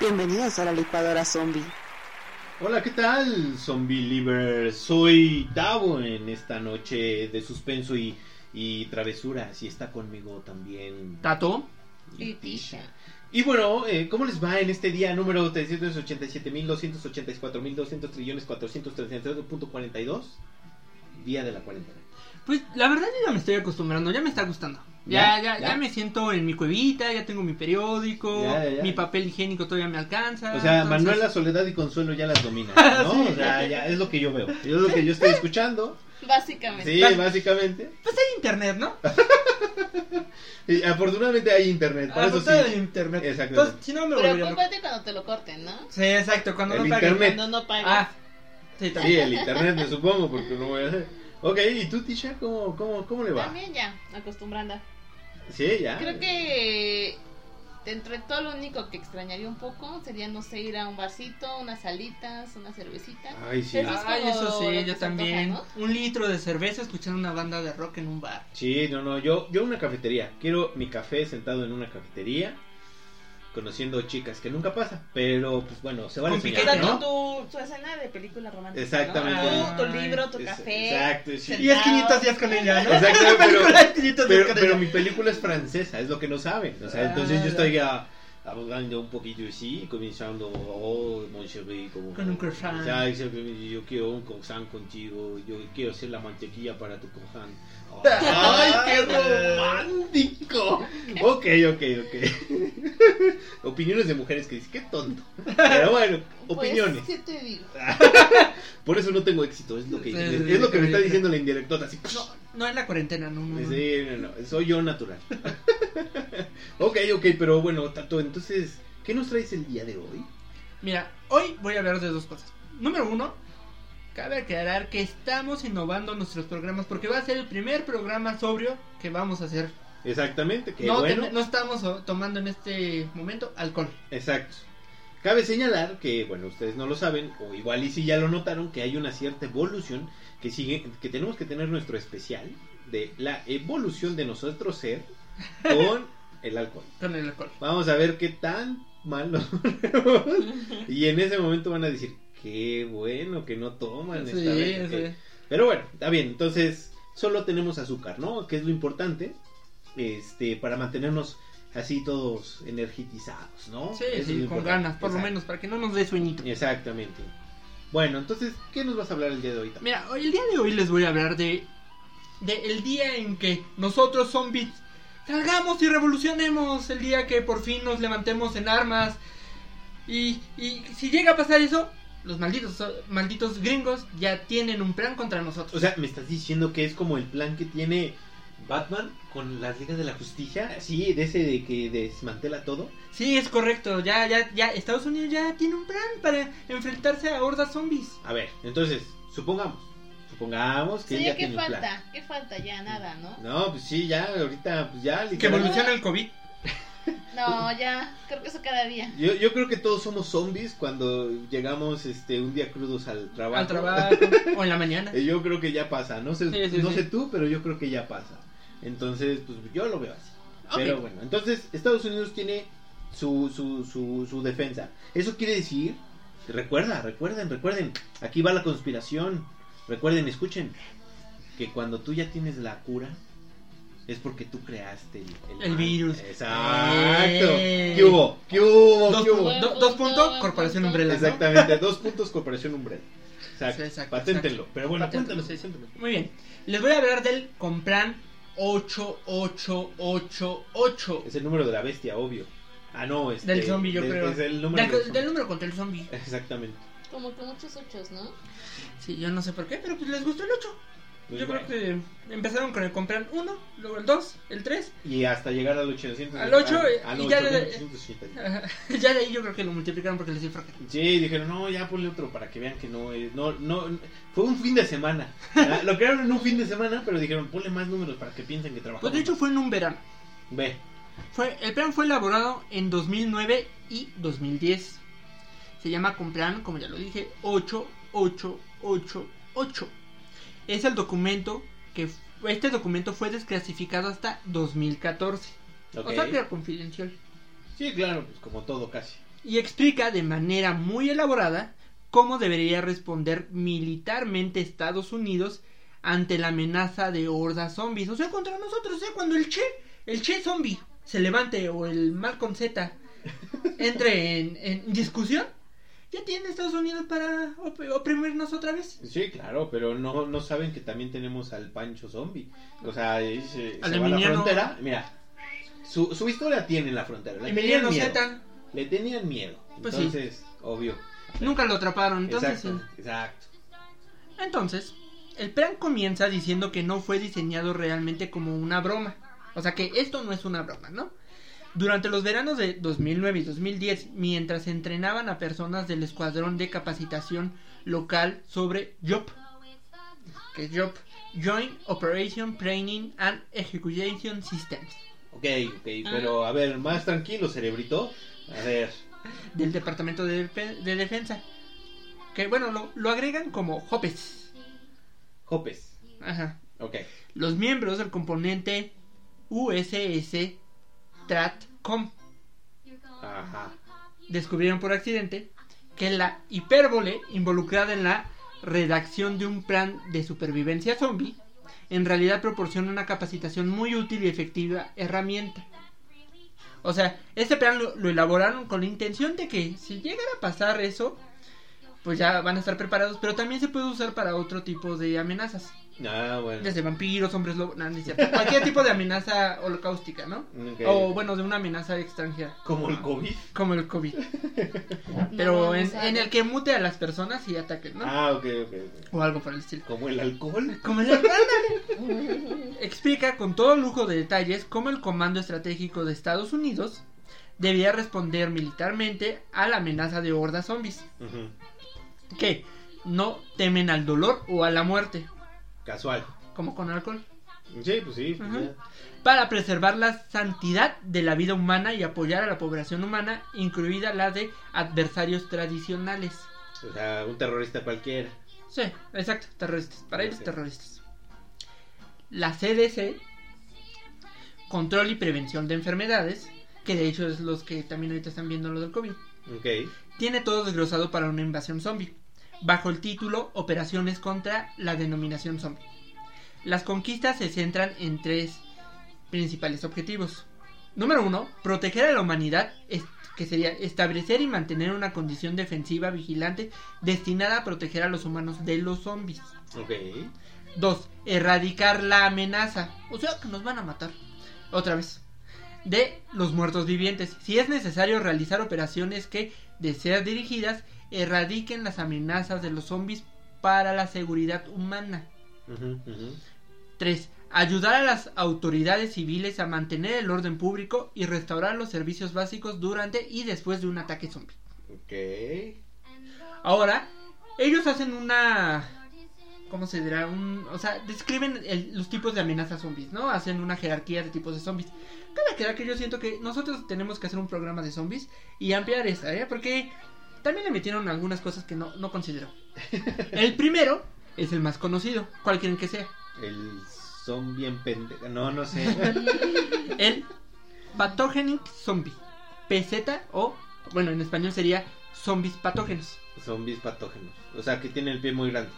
Bienvenidos a la licuadora zombie. Hola, ¿qué tal, zombie livers? Soy Davo en esta noche de suspenso y, y travesuras y está conmigo también Tato. y Tisha. Y bueno, eh, ¿cómo les va en este día número 387.284.200 trillones 432.42? Día de la cuarentena. Pues la verdad yo ya me estoy acostumbrando, ya me está gustando. Ya, Ya, ya, me siento en mi cuevita, ya tengo mi periódico, mi papel higiénico todavía me alcanza. O sea, entonces- Manuela, Soledad y Consuelo ya las dominan, ¿no? Sí. O sea, ya es lo que yo veo. Es lo que yo estoy escuchando. Básicamente. Sí, básicamente. Pues hay internet, ¿no? Y afortunadamente hay internet. Para Ah, eso pues hay sí. internet. Exacto. Entonces, si no me. Preocúpate cuando te lo corten, ¿no? Sí, exacto, cuando El no paguen. internet. Cuando no pagues. Ah, sí, Sí, el internet, me supongo, porque no voy a hacer. Ok, ¿y tú, Tisha, cómo, cómo, cómo le va? También ya, acostumbrando. Sí, ya. Creo que dentro de todo lo único que extrañaría un poco sería, no sé, ir a un barcito, unas salitas, una cervecita. Ay, sí. Eso es Ay, como eso lo sí, yo también. antoja, Un litro de cerveza escuchando una banda de rock en un bar. Sí, no, no, yo, yo una cafetería. Quiero mi café sentado en una cafetería, conociendo chicas, que nunca pasa, pero pues bueno, se vale soñar, ¿no? tu, tu escena de película romántica. Exactamente. ¿no? Tú, tu libro, tu Es- café. Exacto, sí. Y es 500 días con ella, ¿no? Exacto, pero- película es 500 días Pero, con pero ella. mi película es francesa, es lo que no saben. O sea, Ah, entonces yo estoy ya hablando un poquito así, comenzando, oh, mon chéri, como... Con un croissant. O sea, yo, yo quiero un croissant contigo, yo quiero hacer la mantequilla para tu croissant. ¡Ay, qué romántico! Ok, ok, ok. Opiniones de mujeres que dicen, qué tonto. Pero bueno, Pues, opiniones. ¿qué te digo? Por eso no tengo éxito, es lo que, Sí, es, sí, es lo que me está diciendo la indirectota, así. No, no es la cuarentena, no, no. no. Sí, no, no, soy yo natural. ok, ok, pero bueno, Tato, entonces, ¿qué nos traes el día de hoy? Mira, hoy voy a hablar de dos cosas. Número uno, cabe aclarar que estamos innovando nuestros programas porque va a ser el primer programa sobrio que vamos a hacer. Exactamente, que no, bueno. ten- no estamos tomando en este momento alcohol. Exacto. Cabe señalar que, bueno, ustedes no lo saben, o igual y si ya lo notaron, que hay una cierta evolución que sigue, que tenemos que tener nuestro especial de la evolución de nosotros ser con el alcohol. Con el alcohol. Vamos a ver qué tan mal nos ponemos. Y en ese momento van a decir, qué bueno que no toman esta vez. sí. Pero bueno, está bien. Entonces, solo tenemos azúcar, ¿no? Que es lo importante. Este, para mantenernos así todos energizados, ¿no? Sí, Eso con importante. ganas, por lo menos, para que no nos dé sueñito. Exactamente. Bueno, entonces, ¿qué nos vas a hablar el día de hoy? Tam? Mira, hoy, el día de hoy les voy a hablar de, de el día en que nosotros zombies salgamos y revolucionemos, el día que por fin nos levantemos en armas y, y si llega a pasar eso, los malditos malditos gringos ya tienen un plan contra nosotros. O sea, ¿me estás diciendo que es como el plan que tiene Batman con las ligas de la justicia? Sí, de ese de que desmantela todo. sí, es correcto, ya ya ya Estados Unidos ya tiene un plan para enfrentarse a hordas zombies. A ver, entonces, supongamos. Supongamos que Sí, ella ¿qué tiene un plan. falta? ¿Qué falta? Ya nada, ¿no? No, pues sí, ya, ahorita, pues ya, Que evoluciona el COVID. No, ya, creo que eso cada día. Yo, yo creo que todos somos zombies cuando llegamos este un día crudos al trabajo. Al trabajo o en la mañana. Eh, yo creo que ya pasa, no sé, Sí, sí, no sí. sé tú, pero yo creo que ya pasa. Entonces, pues yo lo veo así. Ok. Pero bueno, entonces Estados Unidos tiene su, su, su, su defensa. Eso quiere decir, recuerda, recuerden, recuerden, aquí va la conspiración. Recuerden, escuchen, que cuando tú ya tienes la cura, es porque tú creaste el, virus. Exacto. Eh. ¿Qué hubo? ¿Qué hubo? Dos, ¿Qué hubo? Buen do- punto, dos puntos, Corporación punto. Umbrella. ¿no? Exactamente, dos puntos Corporación Umbrella. Exacto. Sí, exacto, Paténtenlo. exacto. Pero bueno, Paténtenlo. Muy bien. Les voy a hablar del Compran 8888. Es el número de la bestia, obvio. Ah, no, este, Del zombie, yo de- creo. Es el número Del, del del zombie. número contra el zombie. Exactamente. Como que muchos ochos, ¿no? Sí, yo no sé por qué, pero pues les gustó el 8. Pues yo bueno. creo que empezaron con el Compran 1, luego el 2, el 3. Y hasta llegar al 800. Al ocho, al- al y ya de- 880. ya de ahí yo creo que lo multiplicaron porque les fracaso. Sí, dijeron, no, ya ponle otro para que vean que no es. No, no, fue un fin de semana. Lo crearon en un fin de semana, pero dijeron, ponle más números para que piensen que trabajamos. Pues de hecho fue en un verano. Ve. Fue, el plan fue elaborado en 2009 y 2010. Se llama Complan, como ya lo dije, 888. Es el documento que este documento fue desclasificado hasta 2014. Ok. O sea que era confidencial. Sí, claro, pues como todo casi. Y explica de manera muy elaborada cómo debería responder militarmente Estados Unidos ante la amenaza de hordas zombies. O sea, contra nosotros, o sea, cuando el Che, el Che zombie se levante o el Malcolm Z entre en, en discusión, ya tiene Estados Unidos para op- oprimirnos otra vez. Sí, claro, pero no, no saben que también tenemos al Pancho Zombie. O sea, Al se va a la frontera. Mira, su, su historia tiene en la frontera. Le Emiliano tenían miedo. Le tenían miedo. Pues sí. Entonces, obvio. nunca lo atraparon, entonces exacto, sí. exacto. Entonces, el plan comienza diciendo que no fue diseñado realmente como una broma. O sea que esto no es una broma, ¿no? Durante los veranos de 2009 y 2010, mientras entrenaban a personas del escuadrón de capacitación local sobre JOP, que es JOP, Joint Operation Training and Execution Systems, Ok, ok, pero a ver, más tranquilo, cerebrito. A ver, del Departamento de, Defe- de Defensa. Que bueno, lo, lo agregan como JOPES. Hopes. Ajá. Ok. Los miembros del componente USS Stratcom Ajá. descubrieron por accidente que la hipérbole involucrada en la redacción de un plan de supervivencia zombie en realidad proporciona una capacitación muy útil y efectiva herramienta. O sea, este plan lo, lo elaboraron con la intención de que si llegara a pasar eso, pues ya van a estar preparados, pero también se puede usar para otro tipo de amenazas. Ah, bueno. Desde vampiros, hombres lobos, no, no es cierto. Cualquier tipo de amenaza holocáustica, ¿no? O bueno, de una amenaza extranjera. Como el COVID. Como el COVID. Pero no en, el que mute a las personas y ataquen, ¿no? Ah, ok, ok. O algo por el estilo. Como el alcohol. Como el ándale. Explica con todo lujo de detalles cómo el Comando Estratégico de Estados Unidos debía responder militarmente a la amenaza de hordas zombies. Que no temen al dolor o a la muerte, Casual. como con alcohol. Sí, pues sí. pues para preservar la santidad de la vida humana y apoyar a la población humana, incluida la de adversarios tradicionales. O sea, un terrorista cualquiera. Sí, exacto, terroristas, para ellos terroristas. La CDC, Control y Prevención de Enfermedades, que de hecho es los que también ahorita están viendo lo del COVID, tiene todo desglosado para una invasión zombie, bajo el título Operaciones contra la denominación zombie. Las conquistas se centran en tres principales objetivos. Número uno, proteger a la humanidad, que sería establecer y mantener una condición defensiva vigilante destinada a proteger a los humanos de los zombies. Ok. Dos, erradicar la amenaza, o sea que nos van a matar. Otra vez. De los muertos vivientes. Si es necesario realizar operaciones que, de ser dirigidas, erradiquen las amenazas de los zombies para la seguridad humana. Ujú, ujú. 3. Ayudar a las autoridades civiles a mantener el orden público y restaurar los servicios básicos durante y después de un ataque zombie. Ok. Ahora, ellos hacen una... ¿Cómo se dirá? Un, o sea, describen el- los tipos de amenazas zombies, ¿no? Hacen una jerarquía de tipos de zombies. Cada que yo siento que nosotros tenemos que hacer un programa de zombies y ampliar esa, ¿eh? Porque también le metieron algunas cosas que no, no considero. El primero es el más conocido. ¿Cuál quieren que sea? El zombie en pendeja. No, no sé. El Pathogenic Zombie. PZ o, bueno, en español sería zombies patógenos. Zombies patógenos. O sea, que tiene el pie muy grande.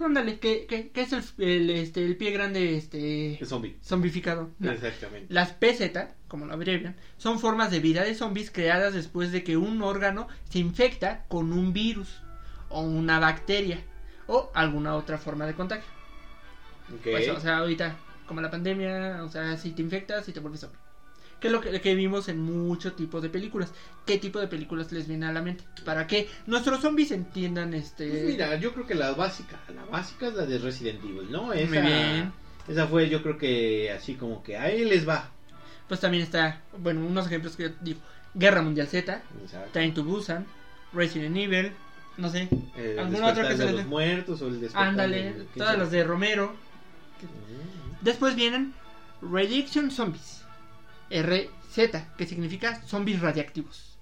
Ándale, que, que, que es el, el, este, el pie grande este Es zombie. zombificado. No. Exactamente. Las PZ, como lo abrevian, son formas de vida de zombies creadas después de que un órgano se infecta con un virus o una bacteria o alguna otra forma de contagio. Pues, o sea, ahorita, como la pandemia, o sea, si te infectas y te vuelves zombie. Que es lo que, que vimos en mucho tipo de películas. ¿Qué tipo de películas les viene a la mente? Para que nuestros zombies entiendan este... Pues mira, yo creo que la básica, la básica es la de Resident Evil, ¿no? Esa, Muy bien. Esa fue, yo creo que así como que ahí les va. Pues también está, bueno, unos ejemplos que yo digo. Guerra Mundial Z, Exacto. Train to Busan, Resident Evil, no sé. Eh, El ¿Alguna otra despertar que se de los muertos o el despertar Ándale, del- ¿quién todas las de Romero. Después vienen Radiation Zombies. RZ, que significa zombies radiactivos.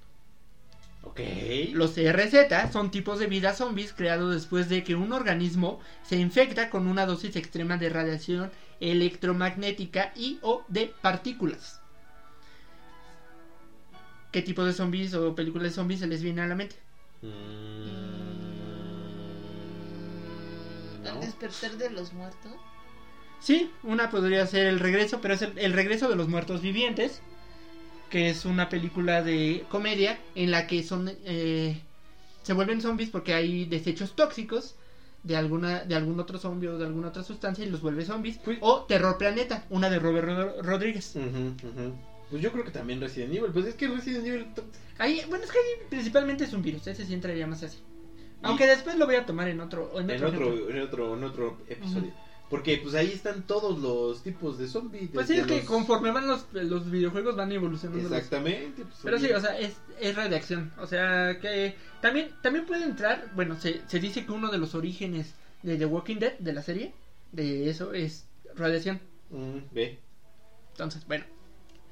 Ok. Los CRZ son tipos de vida zombies creados después de que un organismo se infecta con una dosis extrema de radiación electromagnética y o de partículas. ¿Qué tipo de zombies o películas de zombies se les viene a la mente? Mm, El despertar de los muertos. Sí, una podría ser El Regreso, pero es el, el Regreso de los Muertos Vivientes, que es una película de comedia en la que son eh, se vuelven zombies porque hay desechos tóxicos de alguna de algún otro zombie o de alguna otra sustancia y los vuelve zombies. Pues- O Terror Planeta, una de Robert Ro- Rodríguez. Pues yo creo que también Resident Evil. Pues es que Resident Evil. Ahí, bueno, es que ahí principalmente es un virus, ese sí entraría más así. Aunque después lo voy a tomar en otro en En otro, otro, ejemplo. en otro, en otro episodio. Porque pues ahí están todos los tipos de zombies. Pues sí, es que los- conforme van los, los videojuegos van evolucionando. Exactamente. pues, Pero sí, o sea, es, es radiación. O sea, que también, también puede entrar, bueno, se, se dice que uno de los orígenes de The Walking Dead, de la serie, de eso es radiación. mm, ve. Entonces, bueno,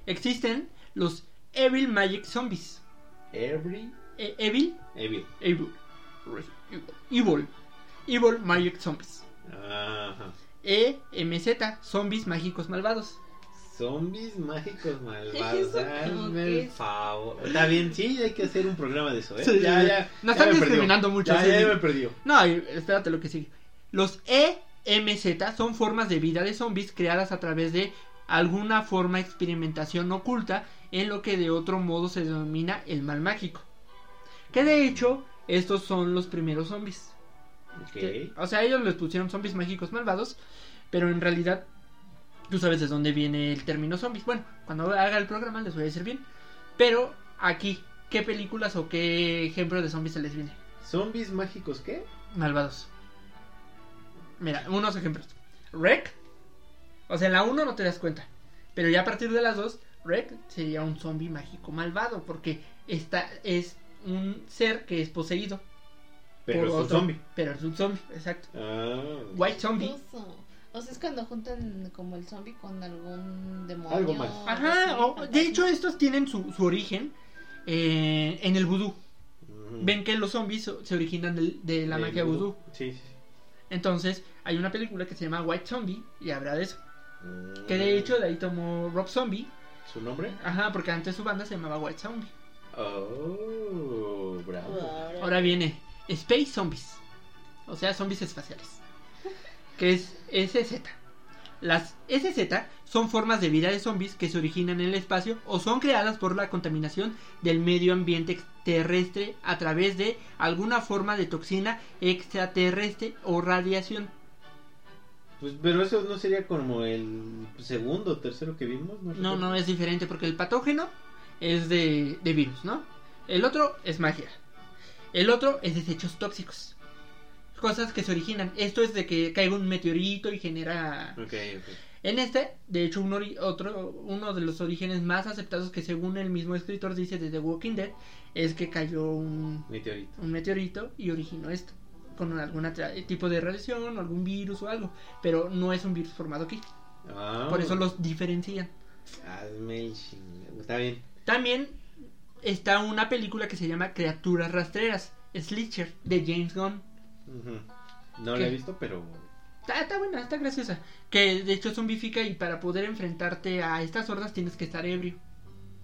existen los Evil Magic Zombies. Every E- evil, Evil. evil, evil, evil Magic Zombies. Ajá. EMZ, Zombies Mágicos Malvados. Zombies mágicos malvados. Hazme el favor. Está bien, sí, hay que hacer un programa de eso, ¿eh? Sí, ya, ya. Nos ya están me perdió. discriminando mucho, Ya, sí. ya me perdió. No, espérate lo que sigue. Los EMZ son formas de vida de zombies creadas a través de alguna forma de experimentación oculta en lo que de otro modo se denomina el mal mágico. Que de hecho, estos son los primeros zombies. Que- o sea, ellos les pusieron zombies mágicos malvados, pero en realidad tú sabes de dónde viene el término zombies. Bueno, cuando haga el programa les voy a decir bien. Pero aquí, ¿qué películas o qué ejemplo de zombies se les viene? ¿Zombies mágicos qué? Malvados. Mira, unos ejemplos. Rec. O sea, en la 1 no te das cuenta. Pero ya a partir de las 2, Rec sería un zombie mágico malvado. Porque esta es un ser que es poseído. Pero es un otro- zombie. Pero es un zombie, exacto. Ah. White Zombie. Chistoso. O sea, es cuando juntan como el zombie con algún demonio. Algo más. Ajá, o- de hecho estos tienen su, su origen eh, en el vudú. Ven que los zombies se originan de la magia vudú. Sí, sí. Entonces hay una película que se llama White Zombie y habla de eso. sí. Que de hecho de ahí tomó Rob Zombie. ¿Su nombre? Ajá, porque antes su banda se llamaba White Zombie. Oh, bravo. Ahora viene Space Zombies. O sea, zombies espaciales. Que es SZ. Las SZ son formas de vida de zombies que se originan en el espacio o son creadas por la contaminación del medio ambiente terrestre a través de alguna forma de toxina extraterrestre o radiación. Pues, pero eso no sería como el segundo o tercero que vimos. No, recuerdo. no es diferente porque el patógeno es de, de virus, ¿no? El otro es magia. El otro es desechos tóxicos. Cosas que se originan. Esto es de que caiga un meteorito y genera... Ok, ok. En este, de hecho, un otro, uno de los orígenes más aceptados que según el mismo escritor dice de The Walking Dead es que cayó un, Meteorito. un meteorito y originó esto. Con algún tipo de radiación, algún virus o algo. Pero no es un virus formado aquí. Ah, Por eso los diferencian. Hazme el. Está bien. También está una película que se llama Criaturas Rastreras, Slitcher, de James Gunn. No la he visto, pero. Está, está buena, está graciosa. Que de hecho zombifica y para poder enfrentarte a estas hordas tienes que estar ebrio.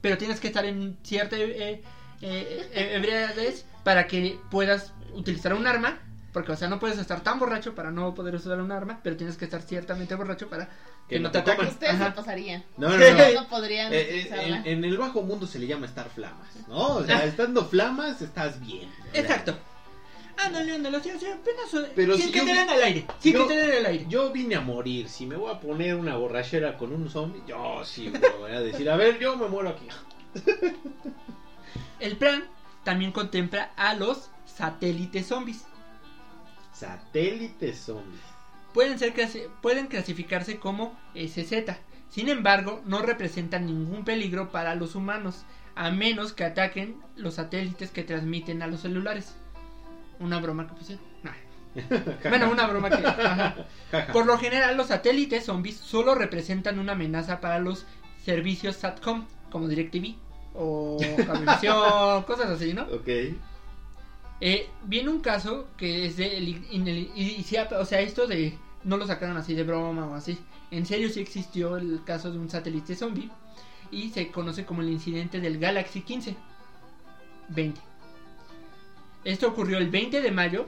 Pero tienes que estar en cierta eh, eh, eh, ebriedad para que puedas utilizar un arma. Porque, o sea, no puedes estar tan borracho para no poder usar un arma, pero tienes que estar ciertamente borracho para que, no te ataquen. Ustedes Ajá. se pasarían. No, no, no. No podrían Eh, eh, en, en el bajo mundo se le llama estar flamas, ¿no? O sea, estando flamas estás bien. Exacto. Ándale, ándale, o sea, apenas Pero sin si que yo te den al aire, sin yo- que te den al aire. Yo vine a morir. Si me voy a poner una borrachera con un zombie, yo sí me voy a decir, a ver, yo me muero aquí. El plan también contempla a los satélites zombies. Satélites zombies. Pueden, ser clasi- pueden clasificarse como SZ. Sin embargo, no representan ningún peligro para los humanos, a menos que ataquen los satélites que transmiten a los celulares. Una broma que. Nah. Bueno, una broma que... ajá. Por lo general, los satélites zombies solo representan una amenaza para los servicios SATCOM, como DirecTV. o cablevisión, cosas así, ¿no? Ok. Eh, viene un caso que es de el, in- el- y- y sí, o sea, esto de no lo sacaron así de broma o así. En serio sí existió el caso de un satélite zombie y se conoce como el incidente del Galaxy 15 20. Esto ocurrió el 20 de mayo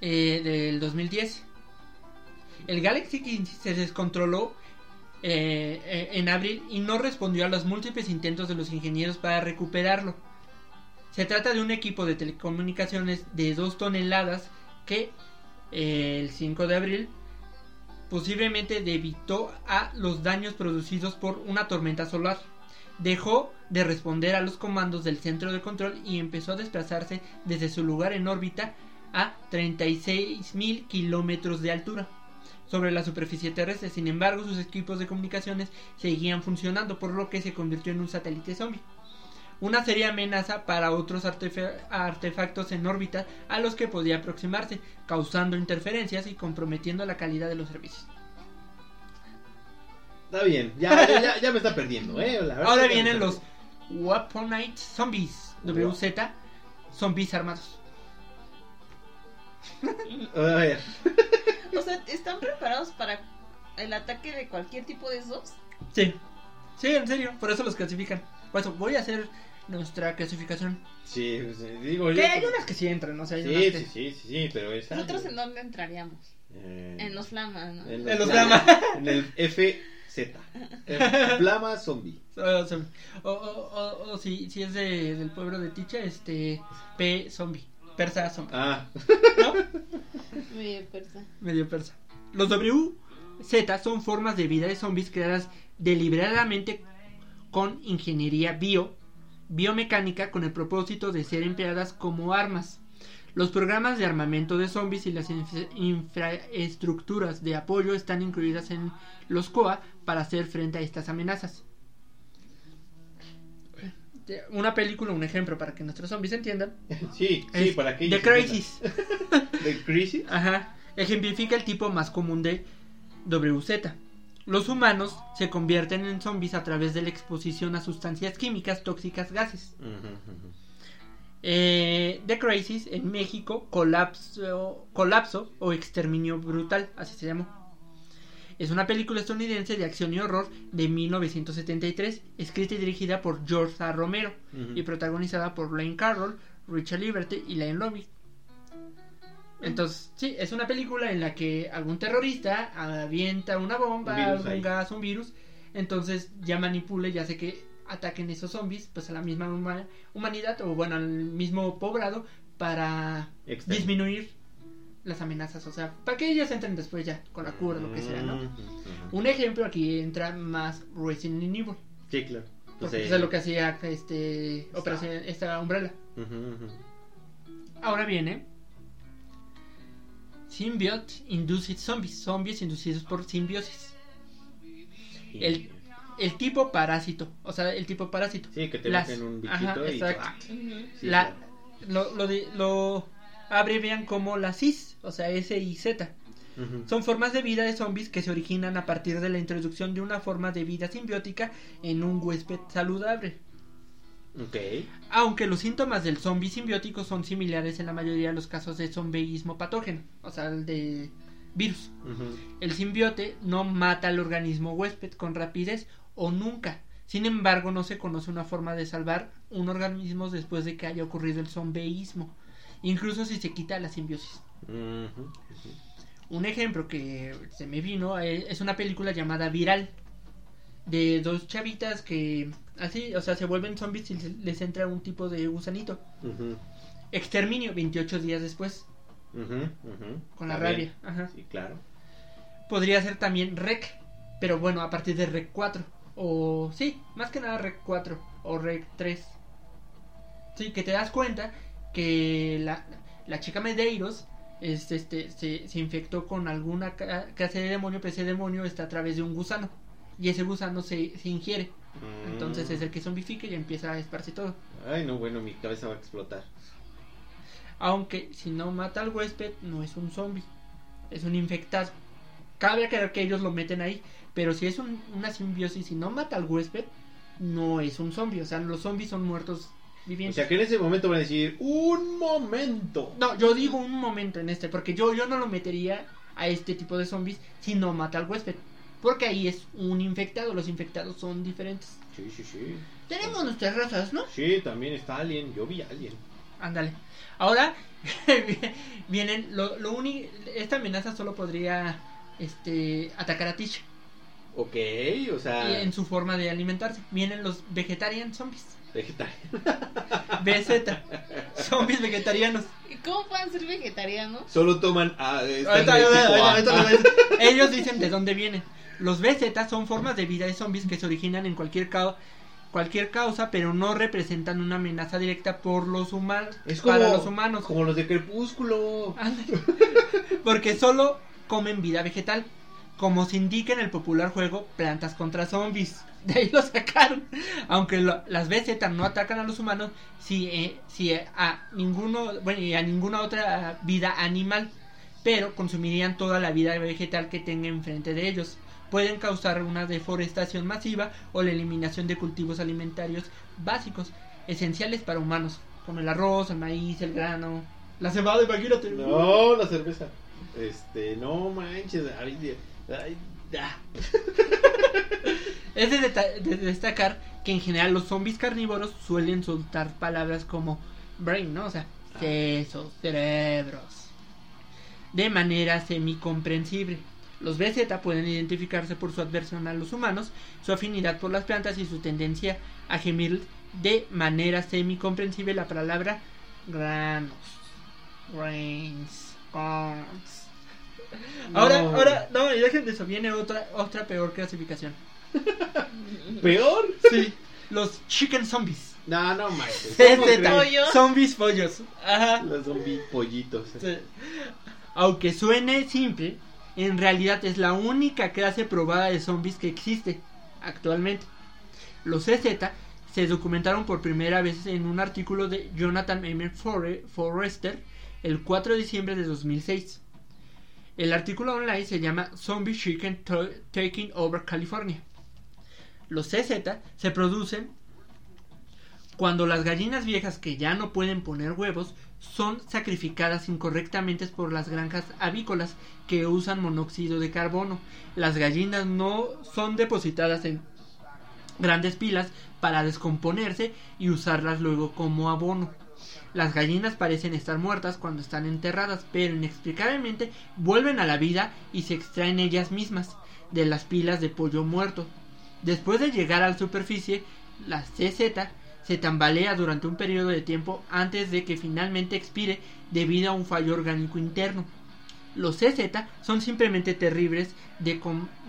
eh, del 2010. El Galaxy 15 se descontroló eh, eh, en abril y no respondió a los múltiples intentos de los ingenieros para recuperarlo. Se trata de un equipo de telecomunicaciones de 2 toneladas que eh, el 5 de abril posiblemente evitó a los daños producidos por una tormenta solar. Dejó de responder a los comandos del centro de control y empezó a desplazarse desde su lugar en órbita a 36.000 kilómetros de altura sobre la superficie terrestre. Sin embargo, sus equipos de comunicaciones seguían funcionando, por lo que se convirtió en un satélite zombie. Una seria amenaza para otros artefe- artefactos en órbita a los que podía aproximarse, causando interferencias y comprometiendo la calidad de los servicios. Está bien, ya, ya, ya- ya me está perdiendo, ¿eh? La verdad Ahora vienen los Weaponite Zombies, WZ, zombies armados. A ver, O sea, ¿están preparados para el ataque de cualquier tipo de esos? Sí, sí, en serio, por eso los clasifican. Por eso voy a hacer nuestra clasificación. sí, pues, eh, digo yo. Que hay unas que sí entran, ¿no? sé, hay Sí, unas que- sí, sí, sí, sí, pero esa. ¿Nosotros en dónde entraríamos? Eh, En los flamas, ¿no? en En los Flama. Flama. En el FZ. El Flama Zombie. O, o, o- o- o si, si es de- del pueblo de Ticha, este P zombie, persa zombie, Ah, ¿no? Medio persa. Medio persa. Los WZ son formas de vida de zombies creadas deliberadamente con ingeniería bio, biomecánica con el propósito de ser empleadas como armas. Los programas de armamento de zombies y las infra- infraestructuras de apoyo están incluidas en los COA para hacer frente a estas amenazas. Una película, un ejemplo para que nuestros zombies entiendan. sí, sí, para que The Crisis. The Crisis. Ajá. Ejemplifica el tipo más común de WZ. Los humanos se convierten en zombies a través de la exposición a sustancias químicas tóxicas gases. Eh, The Crisis en México, colapso, colapso o exterminio brutal, así se llamó. Es una película estadounidense de acción y horror de 1973, escrita y dirigida por George A. Romero y protagonizada por Lane Carroll, Richard Liberty y Lane Lovett. Entonces, sí, es una película en la que algún terrorista avienta una bomba, Un virus algún gas, un virus, entonces ya manipula, ya hace que ataquen esos zombies, pues a la misma huma- humanidad o bueno, al mismo poblado para disminuir las amenazas, o sea, para que ellos entren después ya con la cura, lo que sea, ¿no? Un ejemplo aquí entra más Resident Evil, Sí, claro. porque Pues, eso eh, es lo que hacía este operación esta umbrella. Ahora viene Symbiote Induced Zombies, zombies inducidos por simbiosis. El, el tipo parásito, o sea, el tipo parásito. Sí, que te Las- meten un ajá, bichito y. exacto. ¡ah! Sí, la, claro. lo, lo, de- lo abrevian como la CIS, o sea, S y Z. Ujú. Son formas de vida de zombies que se originan a partir de la introducción de una forma de vida simbiótica en un huésped saludable. Ok. Aunque los síntomas del zombie simbiótico son similares en la mayoría de los casos de zombiismo patógeno, o sea, el de virus. El simbiote no mata al organismo huésped con rapidez o nunca. Sin embargo, no se conoce una forma de salvar un organismo después de que haya ocurrido el zombiismo, incluso si se quita la simbiosis. Ujú. Un ejemplo que se me vino eh, es una película llamada Viral de dos chavitas que así, o sea, se vuelven zombies y les entra un tipo de gusanito. Exterminio 28 días después con la rabia. Ajá. Sí, claro. Podría ser también Rec, pero bueno, a partir de Rec 4 o sí, más que nada Rec 4 o Rec 3. Sí, que te das cuenta que la, la chica Medeiros es, este, se, se infectó con alguna clase de demonio, pero ese demonio está a través de un gusano. Y ese gusano se, se ingiere. Entonces Mm. es el que zombifica y empieza a esparcir todo. Ay, no, bueno, mi cabeza va a explotar. Aunque si no mata al huésped, no es un zombie. Es un infectado. Cabe aclarar que ellos lo meten ahí. Pero si es un- una simbiosis y no mata al huésped, no es un zombie. O sea, los zombies son muertos O vivientes. sea que en ese momento van a decir, un momento. No, yo digo un momento en este, porque yo, yo no lo metería a este tipo de zombies si no mata al huésped. Porque ahí es un infectado, los infectados son diferentes. Sí, sí, sí. Tenemos nuestras razas, ¿no? Sí, también está Alien. Yo vi Alien. Ándale. Ahora vienen lo, lo único esta amenaza solo podría este atacar a Tish Ok, o sea, y en su forma de alimentarse. Vienen los vegetarian zombies. vegetariano. BZ. zombies vegetarianos. ¿Y ¿Cómo pueden ser vegetarianos? Solo toman. ah, están Ahorita- de ahorita- tipo A. a. Ellos dicen de dónde vienen. Los BZ son formas de vida de zombies que se originan en cualquier cao- cualquier causa, pero no representan una amenaza directa por los humanos Es como, para los humanos. como los de Crepúsculo. Porque solo comen vida vegetal, como se indica en el popular juego Plantas contra Zombies. De ahí lo sacaron. Aunque lo- las BZ no atacan a los humanos, si, eh, si a ninguno, bueno, y a ninguna otra vida animal, pero consumirían toda la vida vegetal que tenga enfrente de ellos. Pueden causar una deforestación masiva o la eliminación de cultivos alimentarios básicos, esenciales para humanos, como el arroz, el maíz, el grano, la cebada, imagínate. No, la cerveza. Este, no manches. Ay, ay, ah. Es de, destacar que en general los zombies carnívoros suelen soltar palabras como brain, ¿no? O sea, sesos, cerebros. De manera semicomprensible. Los BZ pueden identificarse por su adversión a los humanos, su afinidad por las plantas y su tendencia a gemir de manera semicomprensible la palabra granos, grains, corns. Ahora, No. ahora, no, y dejen de eso, viene otra, otra peor clasificación. ¿Peor? Sí, los chicken zombies. No, no manches. CZ, ¿Cómo crees? pollo? zombies pollos. Ajá. Los zombie pollitos. Sí. Aunque suene simple, en realidad es la única clase probada de zombies que existe actualmente. Los CZ se documentaron por primera vez en un artículo de Jonathan M. Forre- Forrester el 4 de diciembre de 2006. El artículo online se llama Zombie Chicken Taking Over California. Los CZ se producen cuando las gallinas viejas que ya no pueden poner huevos son sacrificadas incorrectamente por las granjas avícolas que usan monóxido de carbono. Las gallinas no son depositadas en grandes pilas para descomponerse y usarlas luego como abono. Las gallinas parecen estar muertas cuando están enterradas, pero inexplicablemente vuelven a la vida y se extraen ellas mismas de las pilas de pollo muerto. Después de llegar a la superficie, la CZ se tambalea durante un periodo de tiempo antes de que finalmente expire debido a un fallo orgánico interno. Los CZ son simplemente terribles de,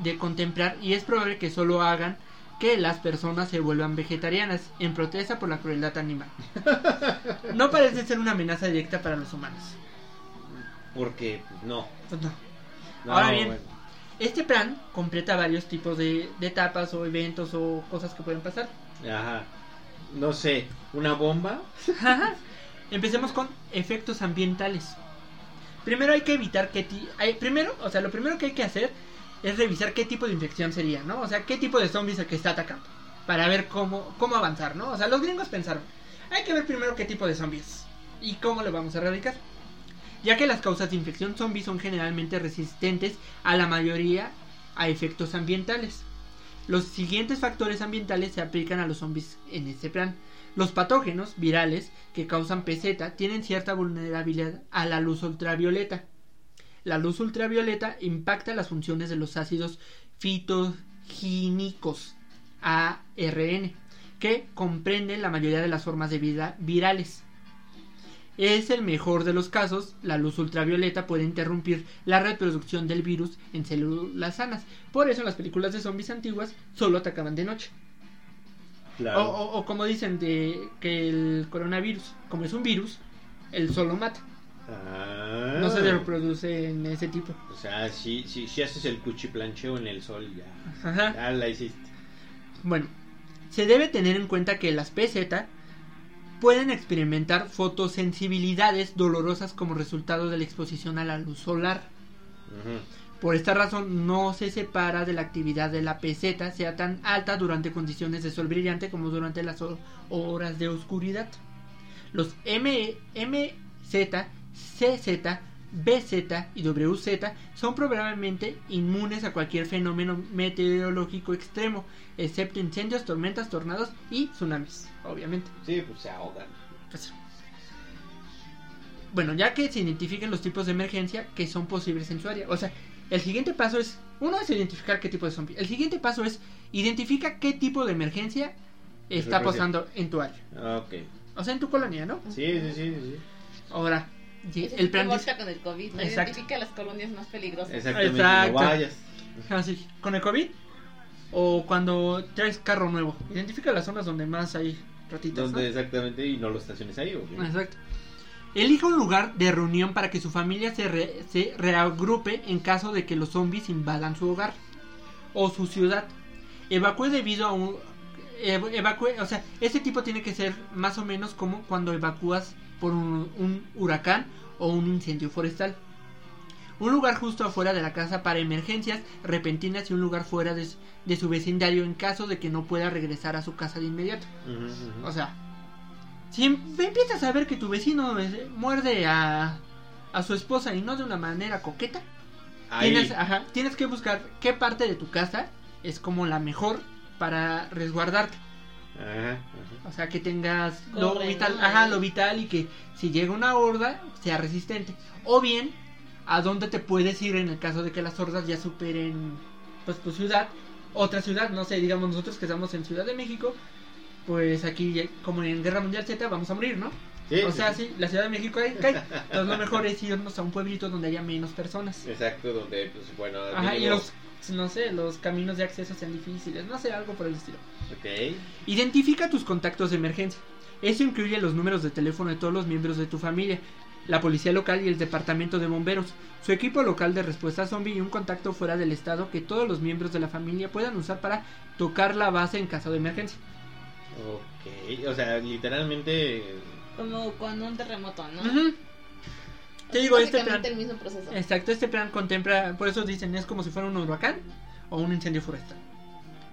de contemplar y es probable que solo hagan que las personas se vuelvan vegetarianas en protesta por la crueldad animal. No parece ser una amenaza directa para los humanos. Porque, pues, no. Pues no. No, Ahora bien, bueno. Este plan completa varios tipos de, de etapas o eventos o cosas que pueden pasar. Ajá. No sé, una bomba. Empecemos con efectos ambientales. Primero hay que evitar que ti- hay- primero, o sea, lo primero que hay que hacer es revisar qué tipo de infección sería, ¿no? O sea, qué tipo de zombies el que está atacando para ver cómo cómo avanzar, ¿no? O sea, los gringos pensaron, hay que ver primero qué tipo de zombies y cómo lo vamos a erradicar. Ya que las causas de infección zombie son generalmente resistentes a la mayoría a efectos ambientales. Los siguientes factores ambientales se aplican a los zombies en este plan. Los patógenos virales que causan PZ tienen cierta vulnerabilidad a la luz ultravioleta. La luz ultravioleta impacta las funciones de los ácidos fitogínicos ARN, que comprenden la mayoría de las formas de vida virales. Es el mejor de los casos, la luz ultravioleta puede interrumpir la reproducción del virus en células sanas. Por eso en las películas de zombies antiguas solo atacaban de noche. Claro. O, o- o como dicen de que el coronavirus, como es un virus, el solo mata. Ah. No se reproduce en ese tipo. O sea, si, si, si haces el cuchiplancheo en el sol, ya, Ajá. ya la hiciste. Bueno, se debe tener en cuenta que las PZ pueden experimentar fotosensibilidades dolorosas como resultado de la exposición a la luz solar. Por esta razón no se separa de la actividad de la peseta sea tan alta durante condiciones de sol brillante como durante las ho- horas de oscuridad. Los M, MZ, CZ, BZ y WZ son probablemente inmunes a cualquier fenómeno meteorológico extremo, excepto incendios, tormentas, tornados y tsunamis, obviamente. Sí, pues se ahogan. Pues, Bueno, ya que se identifiquen los tipos de emergencia que son posibles en su área. O sea, el siguiente paso es, uno es identificar qué tipo de zombie. El siguiente paso es, identifica qué tipo de emergencia está pasando en tu área. Ah, Ok. O sea, en tu colonia, ¿no? Sí, sí, sí, sí. Ahora, el es plan dice... con el COVID, ¿no? Exacto. Identifica las colonias más peligrosas. Exactamente. Exacto. No vayas. Ah, con el COVID o cuando traes carro nuevo. Identifica las zonas donde más hay. Donde exactamente y no lo estaciones ahí, obvio. Exacto. Elija un lugar de reunión para que su familia se, re- se reagrupe en caso de que los zombies invadan su hogar o su ciudad. Evacúe debido a un... ev- evacúe, o sea, este tipo tiene que ser más o menos como cuando evacúas por un, un huracán o un incendio forestal. Un lugar justo afuera de la casa para emergencias repentinas y un lugar fuera de, su- de su vecindario en caso de que no pueda regresar a su casa de inmediato. O sea, si em- empiezas a ver que tu vecino muerde a, a su esposa y no de una manera coqueta, tienes, ajá, tienes que buscar qué parte de tu casa es como la mejor para resguardarte. Ajá, ajá. O sea, que tengas lo vital, ajá, Ahí. lo vital y que si llega una horda sea resistente. O bien, a dónde te puedes ir en el caso de que las hordas ya superen pues tu ciudad, otra ciudad, no sé, digamos nosotros que estamos en Ciudad de México, pues aquí como en Guerra Mundial Z vamos a morir, ¿no? Sí, o sea, sí. sí, la Ciudad de México hay, cae. Entonces lo mejor es irnos a un pueblito donde haya menos personas. Exacto, donde, pues bueno. Ajá, y los, no sé, los caminos de acceso sean difíciles, no sé, algo por el estilo. Ok. Identifica tus contactos de emergencia. Eso incluye los números de teléfono de todos los miembros de tu familia, la policía local y el departamento de bomberos, su equipo local de respuesta zombie y un contacto fuera del estado que todos los miembros de la familia puedan usar para tocar la base en caso de emergencia. Ok. O sea, literalmente. Como con un terremoto, ¿no? Te digo, este plan, el mismo proceso. exacto, este plan contempla, por eso dicen, es como si fuera un huracán o un incendio forestal.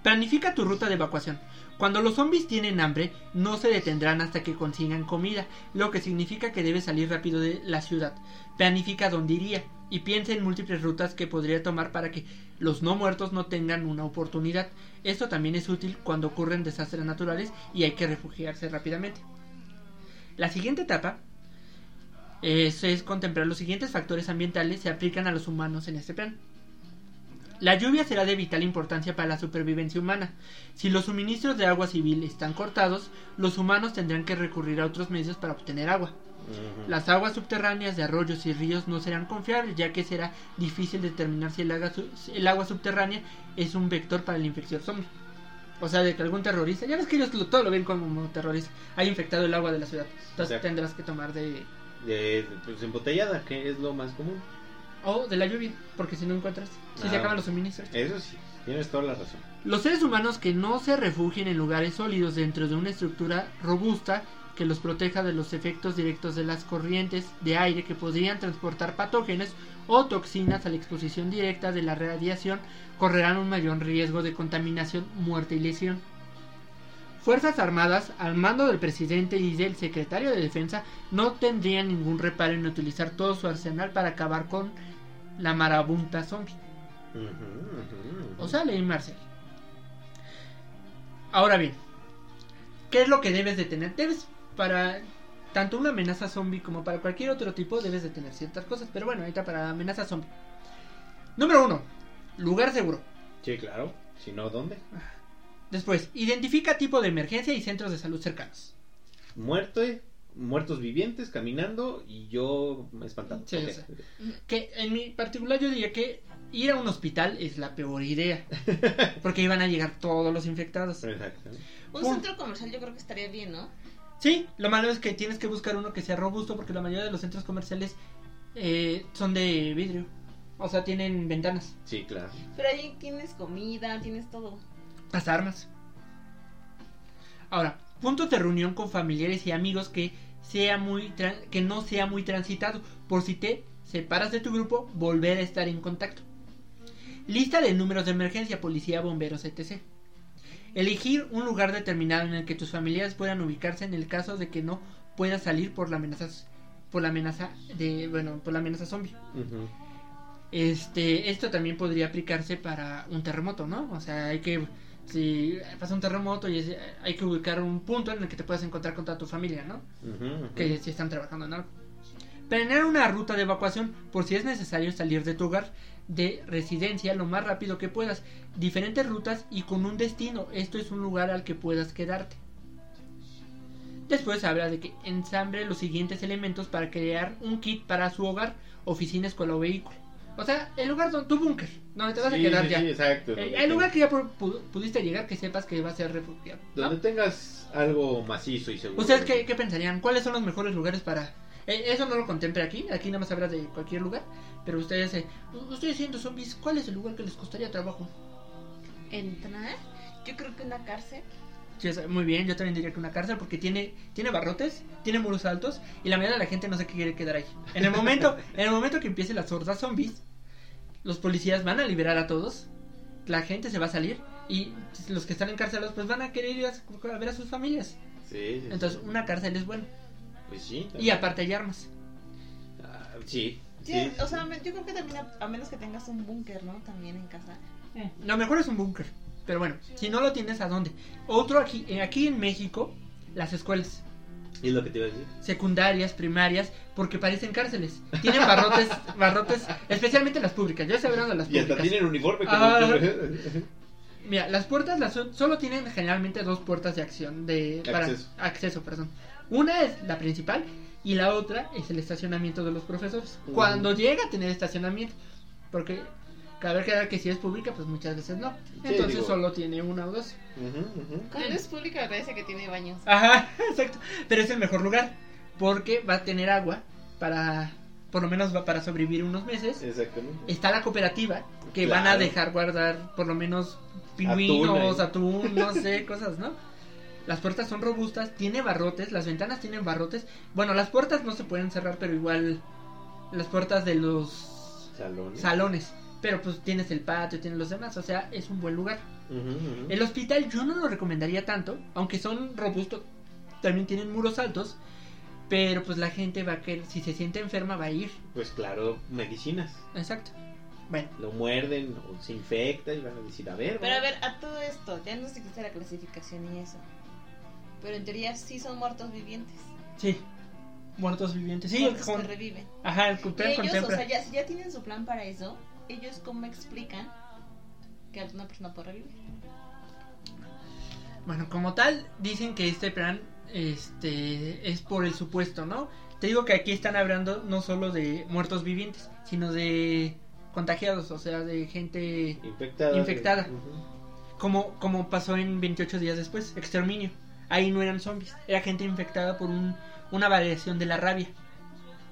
Planifica tu ruta de evacuación. Cuando los zombies tienen hambre, no se detendrán hasta que consigan comida, lo que significa que debes salir rápido de la ciudad. Planifica dónde iría y piensa en múltiples rutas que podría tomar para que los no muertos no tengan una oportunidad. Esto también es útil cuando ocurren desastres naturales y hay que refugiarse rápidamente. La siguiente etapa es, es contemplar los siguientes factores ambientales se aplican a los humanos en este plan. La lluvia será de vital importancia para la supervivencia humana. Si los suministros de agua civil están cortados, los humanos tendrán que recurrir a otros medios para obtener agua. Las aguas subterráneas de arroyos y ríos no serán confiables, ya que será difícil determinar si el agua, el subterránea es un vector para la infección zombie. O sea, de que algún terrorista, ya ves que ellos lo- todo lo ven como terrorista, haya infectado el agua de la ciudad. Entonces tendrás que tomar de... De, pues embotellada, que es lo más común. O de la lluvia, porque si no encuentras, si se Ah. acaban los suministros. Eso sí, tienes toda la razón. Los seres humanos que no se refugien en lugares sólidos dentro de una estructura robusta que los proteja de los efectos directos de las corrientes de aire que podrían transportar patógenos o toxinas a la exposición directa de la radiación correrán un mayor riesgo de contaminación, muerte y lesión. Fuerzas Armadas, al mando del presidente y del secretario de Defensa, no tendrían ningún reparo en utilizar todo su arsenal para acabar con la marabunta zombie. O sea, ley Marcel. Ahora bien, ¿qué es lo que debes de tener? Debes para tanto una amenaza zombie como para cualquier otro tipo debes de tener ciertas cosas, pero bueno, ahorita para amenaza zombie. Número uno, lugar seguro. Sí, claro. Si no, ¿dónde? Después, identifica tipo de emergencia y centros de salud cercanos. Muerto, muertos vivientes caminando y yo espantado. Sí. Que en mi particular yo diría que ir a un hospital es la peor idea, porque iban a llegar todos los infectados. Exacto. Un Pum. centro comercial yo creo que estaría bien, ¿no? Sí, lo malo es que tienes que buscar uno que sea robusto porque la mayoría de los centros comerciales eh, son de vidrio. O sea, tienen ventanas, Sí, claro. Pero ahí tienes comida, tienes todo. Las armas. Ahora, puntos de reunión con familiares y amigos que sea muy que no sea muy transitado por si te separas de tu grupo, volver a estar en contacto. Lista de números de emergencia, policía, bomberos, etc. Elegir un lugar determinado en el que tus familiares puedan ubicarse en el caso de que no puedas salir por la amenaza por la amenaza de bueno, por la amenaza zombie. Este, esto también podría aplicarse para un terremoto, ¿no? O sea, hay que si pasa un terremoto y hay que ubicar un punto en el que te puedas encontrar con toda tu familia, ¿no? Que si están trabajando en algo. Planear una ruta de evacuación por si es necesario salir de tu hogar de residencia lo más rápido que puedas. Diferentes rutas y con un destino. Esto es un lugar al que puedas quedarte. Después habla de que ensamble los siguientes elementos para crear un kit para su hogar, oficina, escuela o vehículo. O sea, el lugar donde tu búnker, donde te vas a Sí, quedar sí, ya. sí, exacto. Eh, el lugar que ya pu- pu- pudiste llegar, que sepas que va a ser refugiado. ¿no? Donde tengas algo macizo y seguro. ¿Ustedes qué, qué pensarían? ¿Cuáles son los mejores lugares para...? eh, eso no lo contemple aquí, aquí nada más habla de cualquier lugar, pero ustedes, eh, ustedes siendo zombies, ¿cuál es el lugar que les costaría trabajo? ¿Entrar? Yo creo que una cárcel. Muy bien, yo también diría que una cárcel porque tiene, tiene barrotes, tiene muros altos y la mayoría de la gente no se quiere quedar ahí. En el momento, en el momento que empiece las hordas zombies, los policías van a liberar a todos, la gente se va a salir y los que están encarcelados pues van a querer ir a, a ver a sus familias. Sí, sí, Entonces sí. una cárcel es bueno. Pues sí. Y también. aparte hay armas. Ah, sí. Sí, sí. O sea, yo creo que también, a, a menos que tengas un búnker, ¿no? También en casa. Lo mejor es un búnker. Pero bueno, si no lo tienes, ¿a dónde? Otro aquí, eh, aquí en México, las escuelas Es lo que te iba a decir. secundarias, primarias, porque parecen cárceles. Tienen barrotes, barrotes, especialmente las públicas. Yo estoy hablando de las Y hasta públicas. tienen uniforme como Ah. tú. Mira, las puertas las solo tienen generalmente dos puertas de acción, de para Acceso. acceso, perdón. Una es la principal y la otra es el estacionamiento de los profesores. Cuando llega a tener estacionamiento, porque cabe aclarar que si es pública, pues muchas veces no. Sí, Entonces digo. solo tiene una o dos. Cuando es pública me parece que tiene baños. Ajá, exacto. Pero es el mejor lugar porque va a tener agua para, por lo menos va para sobrevivir unos meses. Exactamente. Está la cooperativa que Claro. van a dejar guardar por lo menos pingüinos, Atún atún, no sé, cosas, ¿no? Las puertas son robustas, tiene barrotes, las ventanas tienen barrotes. Bueno, las puertas no se pueden cerrar, pero igual las puertas de los Salones. salones. Pero pues tienes el patio, tienes los demás, o sea, es un buen lugar. El hospital yo no lo recomendaría tanto, aunque son robustos, también tienen muros altos, pero pues la gente va a querer, si se siente enferma va a ir. Pues claro, medicinas. Exacto. Bueno, Lo muerden o se infecta y van a decir, a ver. Pero a ver, a todo esto, ya no sé qué la clasificación y eso. Pero en teoría sí son muertos vivientes. sí. Muertos vivientes. Sí, muertos con- que reviven. ajá, el Y plan ellos, o sea, ya, si ya tienen su plan para eso, ellos cómo explican que una persona puede revivir. Bueno, como tal, dicen que este plan este es por el supuesto, ¿no? Te digo que aquí están hablando no solo de muertos vivientes, sino de contagiados, o sea, de gente Infectada. Como como pasó en 28 días después, exterminio. Ahí no eran zombies, era gente infectada por un, una variación de la rabia.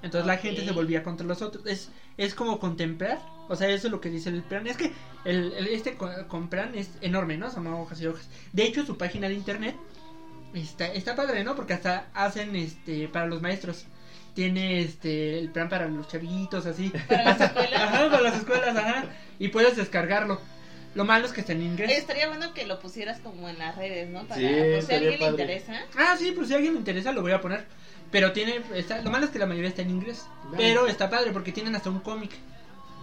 Entonces la gente se volvía contra los otros. Es, es como contemplar, o sea, eso es lo que dice el plan. Es que el, el- este co- con plan es enorme, ¿no? Son hojas y hojas. De hecho, su página de internet está, está padre, ¿no? Porque hasta hacen este para los maestros. Tiene este el plan para los chavitos, así. Para las escuelas. Ajá, para las escuelas, ajá. Y puedes descargarlo. Lo malo es que está en inglés. Estaría bueno que lo pusieras como en las redes, ¿no? Para Sí, si a alguien le interesa. Ah, sí, pues si a alguien le interesa lo voy a poner. Pero tiene, está, lo malo es que la mayoría está en inglés. Pero está padre porque tienen hasta un cómic.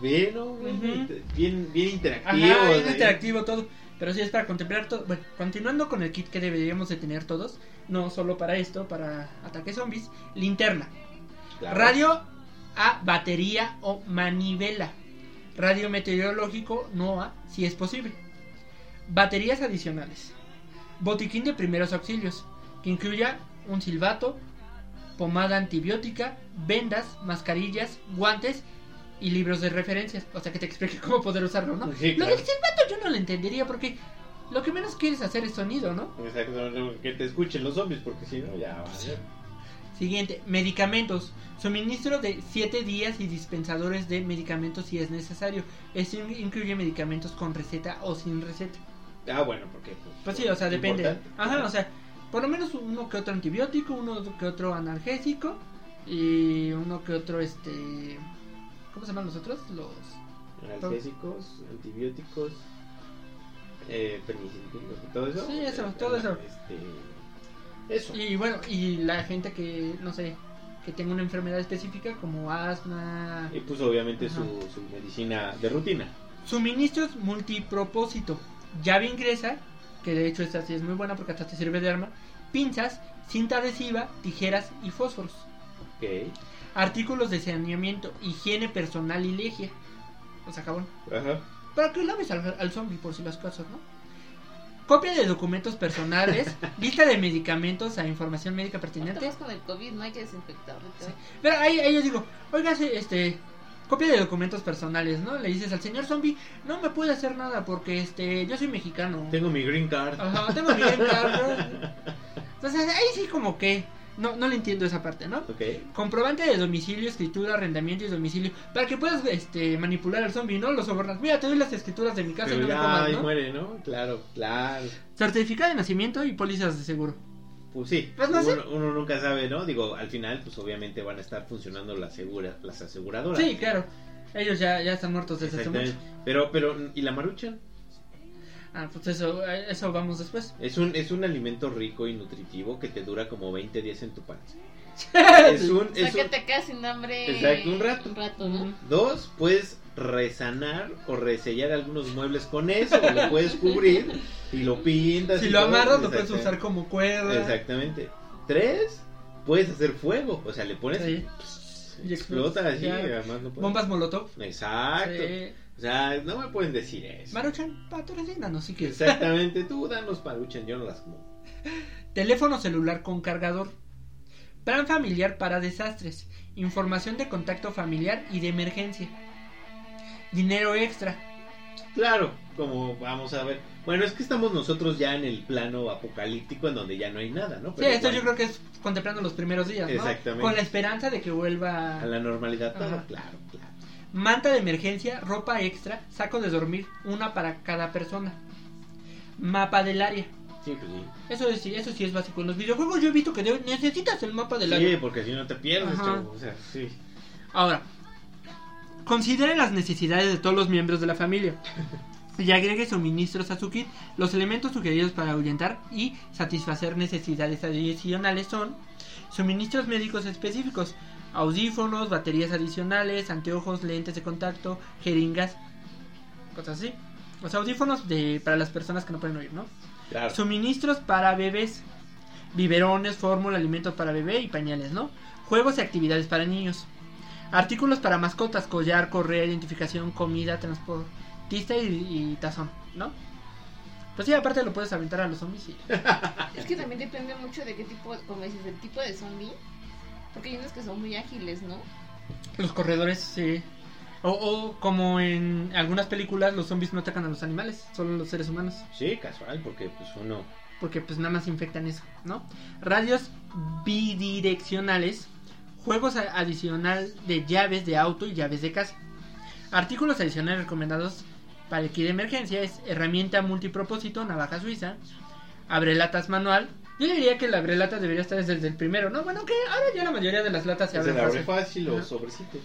Bien, ¿no? Bien, bien, bien interactivo. Ajá, ¿sí? interactivo todo. Pero sí es para contemplar todo. Bueno, continuando con el kit que deberíamos de tener todos. No solo para esto, para ataques zombies. Linterna. Claro. Radio a batería o manivela. Radio meteorológico NOAA, si es posible. Baterías adicionales. Botiquín de primeros auxilios, que incluya un silbato, pomada antibiótica, vendas, mascarillas, guantes y libros de referencias. O sea, que te explique cómo poder usarlo, ¿no? Sí, Lo del silbato yo no lo entendería porque lo que menos quieres hacer es sonido, ¿no? Exacto, que te escuchen los zombies, porque si no, ya va a ser. Siguiente, medicamentos. Suministro de 7 días y dispensadores de medicamentos si es necesario. Esto in- incluye medicamentos con receta o sin receta. Ah, bueno, porque. Pues sí, o sea, depende. importante. Ajá, o sea, por lo menos uno que otro antibiótico, uno que otro analgésico y uno que otro, este... ¿Cómo se llaman los otros? Los... Analgésicos, antibióticos, eh, penicilinas, todo eso. Sí, eso, Eh, todo eso. Este, eso. Y bueno, y la gente que, no sé, que tenga una enfermedad específica como asma, Y pues obviamente su, su medicina de rutina. suministros multipropósito, llave ingresa, que de hecho esta sí es muy buena porque hasta te sirve de arma, pinzas, cinta adhesiva, tijeras y fósforos, Ok. artículos de saneamiento, higiene personal y legia, o sea, jabón, Ajá. para que laves al, al zombie por si las cosas, ¿no? Copia de documentos personales, lista de medicamentos a información médica pertinente. Con el COVID, no hay que desinfectarlo. y todo. Pero ahí, ahí yo digo, oiga, sí, este, copia de documentos personales, ¿no? Le dices al señor zombie, no me puede hacer nada porque, este, yo soy mexicano. Tengo mi green card. Ajá, tengo mi green card, ¿no? Entonces, ahí sí como que, no, no le entiendo esa parte, ¿no? Ok. Comprobante de domicilio, escritura, arrendamiento y domicilio. Para que puedas, este, manipular al zombie, ¿no? Lo sobornas. Mira, te doy las escrituras de mi casa y Pero no me ya comas, ahí ¿no? muere, ¿no? Claro, claro. Certificado de nacimiento y pólizas de seguro. Pues sí, Pues no sé. uno, uno nunca sabe, ¿no? Digo, al final, pues obviamente van a estar funcionando las, segura, las aseguradoras. Sí, claro. Ellos ya, ya están muertos desde hace mucho. Pero, pero, ¿y la maruchan? Ah, pues eso, eso vamos después. Es un, es un alimento rico y nutritivo que te dura como 20 días en tu panza. Es un, O sea es que un- te quedas sin hambre. Exacto, un rato. Un rato, ¿no? Dos, puedes resanar o resellar algunos muebles con eso, o lo puedes cubrir y lo pintas. Si y lo todo. amarras, lo puedes Exactamente. usar como cuerda. Exactamente. Tres, puedes hacer fuego, o sea, le pones Sí. y Y explota así, además no puedes- Bombas Molotov. Exacto. Sí. O sea, no me pueden decir eso. Maruchan, patrocínanos si quieres. Exactamente, tú danos paruchan, yo no las como. Teléfono celular con cargador. Plan familiar para desastres. Información de contacto familiar y de emergencia. Dinero extra. Claro, como vamos a ver. Bueno, es que estamos nosotros ya en el plano apocalíptico en donde ya no hay nada, ¿no? Sí, esto yo creo que es contemplando los primeros días, ¿no? Exactamente. Con la esperanza de que vuelva A la normalidad todo, claro, claro. manta de emergencia, ropa extra, saco de dormir, una para cada persona. Mapa del área. Sí, pues sí. Eso es- sí, eso sí es básico. En los videojuegos yo he visto que necesitas el mapa del Sí, área. porque si no te pierdes, O sea, sí. Ahora, considere las necesidades de todos los miembros de la familia y agregue suministros a su kit. Los elementos sugeridos para ahuyentar y satisfacer necesidades adicionales son suministros médicos específicos, audífonos, baterías adicionales, anteojos, lentes de contacto, jeringas, cosas así. Los audífonos de, para las personas que no pueden oír, ¿no? Claro. Suministros para bebés, biberones, fórmula, alimentos para bebé y pañales, ¿no? Juegos y actividades para niños. Artículos para mascotas, collar, correa, identificación, comida, transportista y, y tazón, ¿no? Pues sí, aparte lo puedes aventar a los zombies y... Es que también depende mucho de qué tipo, como dices, del tipo de zombie. Porque hay unos que son muy ágiles, ¿no? Los corredores, sí. O, o como en algunas películas, los zombies no atacan a los animales, solo los seres humanos. Sí, casual, porque pues uno. porque pues nada más infectan eso, ¿no? Radios bidireccionales, juegos adicional de llaves de auto y llaves de casa. Artículos adicionales recomendados para el kit de emergencia es herramienta multipropósito, navaja suiza, abrelatas manual. Yo diría que la abrelata debería estar desde el primero, ¿no? Bueno, que ahora ya la mayoría de las latas se Se abren abre fácil. fácil o sobrecitos.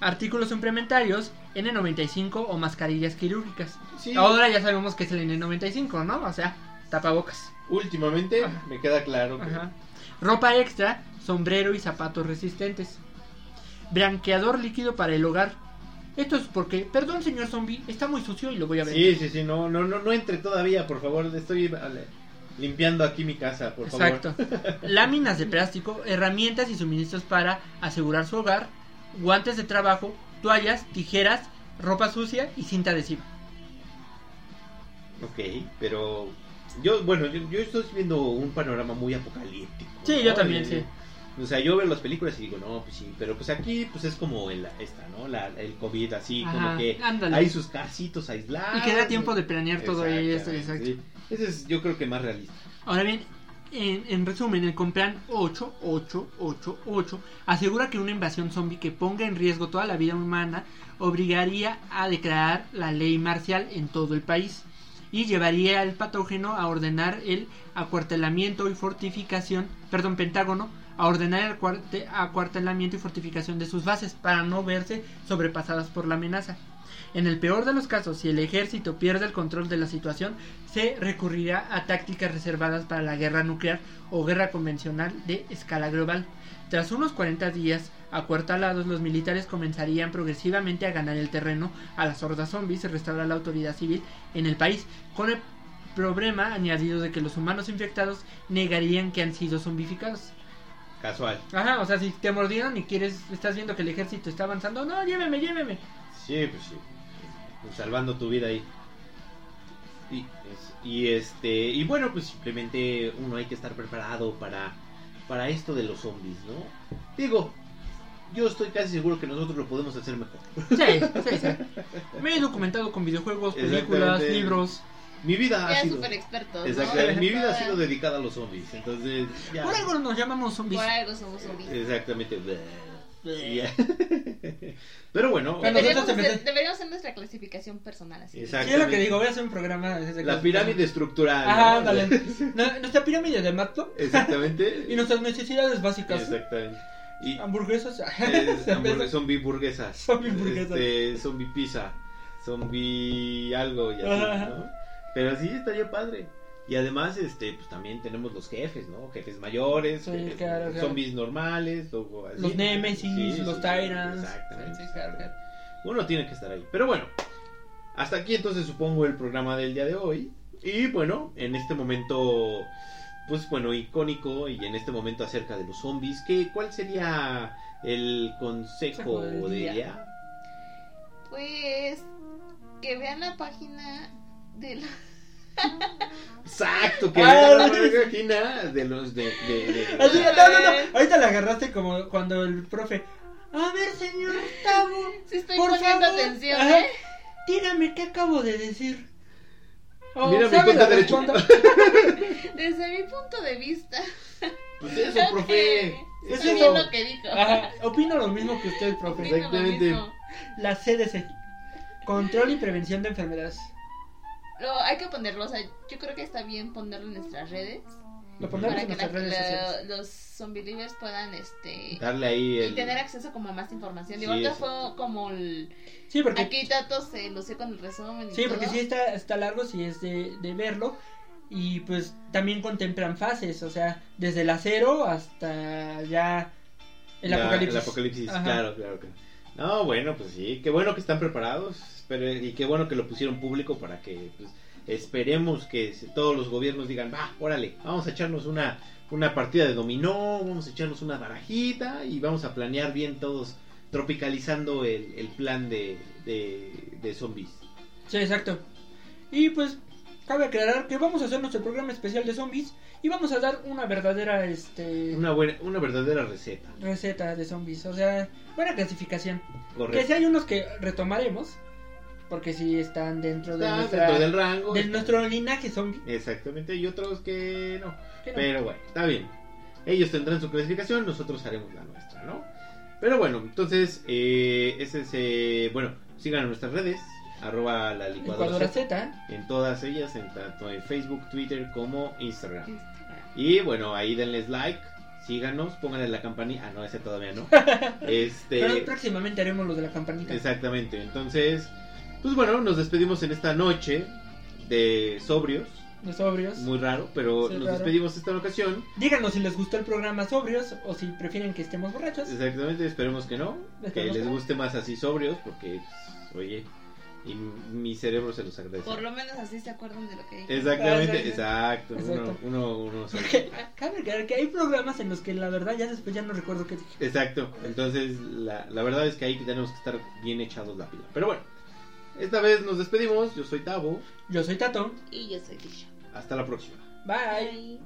Artículos suplementarios, N95 o mascarillas quirúrgicas. Sí. Ahora ya sabemos que es el N95, ¿no? O sea, tapabocas. Últimamente Ajá. me queda claro que. Ajá. Ropa extra, sombrero y zapatos resistentes. Branqueador líquido para el hogar. Esto es porque, perdón señor zombie, está muy sucio y lo voy a ver. Sí, sí, sí, no, no, no, no entre todavía, por favor. Estoy limpiando aquí mi casa, por Exacto. favor. Láminas de plástico, herramientas y suministros para asegurar su hogar, guantes de trabajo, toallas, tijeras, ropa sucia y cinta adhesiva. Ok, pero yo, bueno, yo, yo estoy viendo un panorama muy apocalíptico. Sí, ¿no? yo también, sí. O sea, yo veo las películas y digo, no, pues sí, pero pues aquí pues es como el, esta, ¿no? La, el COVID así, como que ándale. hay sus casitos aislados. Y que da tiempo de planear todo esto, exacto. sí. Ese es yo creo que más realista. Ahora bien, en, en resumen, el Complan 8888 asegura que una invasión zombie que ponga en riesgo toda la vida humana obligaría a declarar la ley marcial en todo el país y llevaría al patógeno a ordenar el acuartelamiento y fortificación, perdón, Pentágono, a ordenar el cuarte- acuartelamiento y fortificación de sus bases para no verse sobrepasadas por la amenaza. En el peor de los casos, si el ejército pierde el control de la situación, se recurrirá a tácticas reservadas para la guerra nuclear o guerra convencional de escala global. Tras unos 40 días acuartelados, los militares comenzarían progresivamente a ganar el terreno a las hordas zombies y restaurar la autoridad civil en el país, con el problema añadido de que los humanos infectados negarían que han sido zombificados. Casual. Ajá, o sea, si te mordieron y quieres, estás viendo que el ejército está avanzando, no, lléveme, lléveme. Sí, pues sí. Pues salvando tu vida ahí. Y, y este y bueno, pues simplemente uno hay que estar preparado para para esto de los zombies, ¿no? Digo, yo estoy casi seguro que nosotros lo podemos hacer mejor. Sí, sí, sí. Me he documentado con videojuegos, películas, Exactamente. libros. Mi vida ha Ya sido super expertos. ¿no? Exactamente, mi vida ha sido dedicada a los zombies, entonces ya. Por algo nos llamamos zombies. Por algo somos zombies. Exactamente. Pero bueno, Pero Deberíamos, hacer, empecé- deberíamos hacer nuestra clasificación personal así. Exacto. Es lo que digo, voy a hacer un programa. la pirámide estructural. Nuestra pirámide de Matlock Exactamente. y nuestras necesidades básicas. Exactamente. Y Hamburguesas. es cerveza. hamburg- zombie burguesas. Zombie hamburguesas. Este, zombie pizza. Zombie algo y así. ¿no? Pero sí estaría padre. Y además, este, pues también tenemos los jefes, ¿no? Jefes mayores, Sí, jefes- claro, claro. zombies normales, o así. Los Nemesis, Sí, los sí, Tyrants. Exactamente. Sí, claro, claro. Uno tiene que estar ahí. Pero bueno, hasta aquí entonces supongo el programa del día de hoy. Y bueno, en este momento, pues bueno, icónico y en este momento acerca de los zombies, ¿qué, ¿cuál sería el consejo del de día. ella? Pues que vean la página de la... Exacto, que Ah, la de los de... de- de- Así, no, no, no. Ahorita la agarraste como cuando el profe. A ver, señor Tavo, Sí estoy Por poniendo favor. atención, Ajá. ¿eh? dígame qué acabo de decir. Oh, Mira mi ¿sabe cuenta derecho. Desde mi punto de vista. Pues eso, profe. Es Está eso. bien lo que dijo. Ajá, opino lo mismo que usted, profe. Exactamente. La CDC. Control y prevención de enfermedades. Lo, hay que ponerlo, o sea, yo creo que está bien ponerlo en nuestras redes. Lo ponemos Para en que nuestras la- los zombie livers puedan este Darle ahí y el... tener acceso como a más información. Sí, Digo, ahorita eso. fue como el... Sí, porque, Aquí Tato se lució con el resumen y sí, porque todo. sí está, está largo, sí es de, de verlo. Y pues también contemplan fases, o sea, desde la cero hasta ya el la- apocalipsis. El apocalipsis, Ajá. claro, claro, claro. No, bueno, pues sí, qué bueno que están preparados, pero, y qué bueno que lo pusieron público para que pues, esperemos que todos los gobiernos digan, va, órale, vamos a echarnos una, una partida de dominó, vamos a echarnos una barajita y vamos a planear bien todos, tropicalizando el, el plan de, de, de zombies. Sí, exacto. Y pues cabe aclarar que vamos a hacer nuestro programa especial de zombies y vamos a dar una verdadera este Una, buena, una verdadera receta, receta de zombies, o sea, buena clasificación. Que correcto. si hay unos que retomaremos porque sí están dentro de Está nuestra dentro del rango. de nuestro linaje zombie. Exactamente, y otros que no. que no. Pero bueno, está bien. Ellos tendrán su clasificación, nosotros haremos la nuestra, ¿no? Pero bueno, entonces, eh, ese es, eh, bueno, sigan en nuestras redes, arroba la licuadora, Licuadora Z, Z. en todas ellas, en tanto en Facebook, Twitter como Instagram. Instagram. Y bueno, ahí denles like, síganos, pónganle la campanita, ah no, ese todavía no. este, Pero próximamente haremos lo de la campanita. exactamente, entonces, pues bueno, nos despedimos en esta noche de sobrios, De sobrios. muy raro, pero Sí, nos raro. despedimos esta ocasión. Díganos si les gustó el programa sobrios o si prefieren que estemos borrachos. Exactamente, esperemos que no. Que Esperemos les que guste más así sobrios, porque, pues, oye, y mi cerebro se los agradece. Por lo menos así se acuerdan de lo que dije. Exactamente, exacto. Exacto. Uno, uno, uno sabe. Cabe aclarar que hay programas en los que la verdad ya después ya no recuerdo qué dije. Exacto, entonces la, la verdad es que ahí tenemos que estar bien echados la pila. Pero bueno, esta vez nos despedimos. Yo soy Tavo. Yo soy Tato. Y yo soy Tisha. Hasta la próxima. Bye. Bye.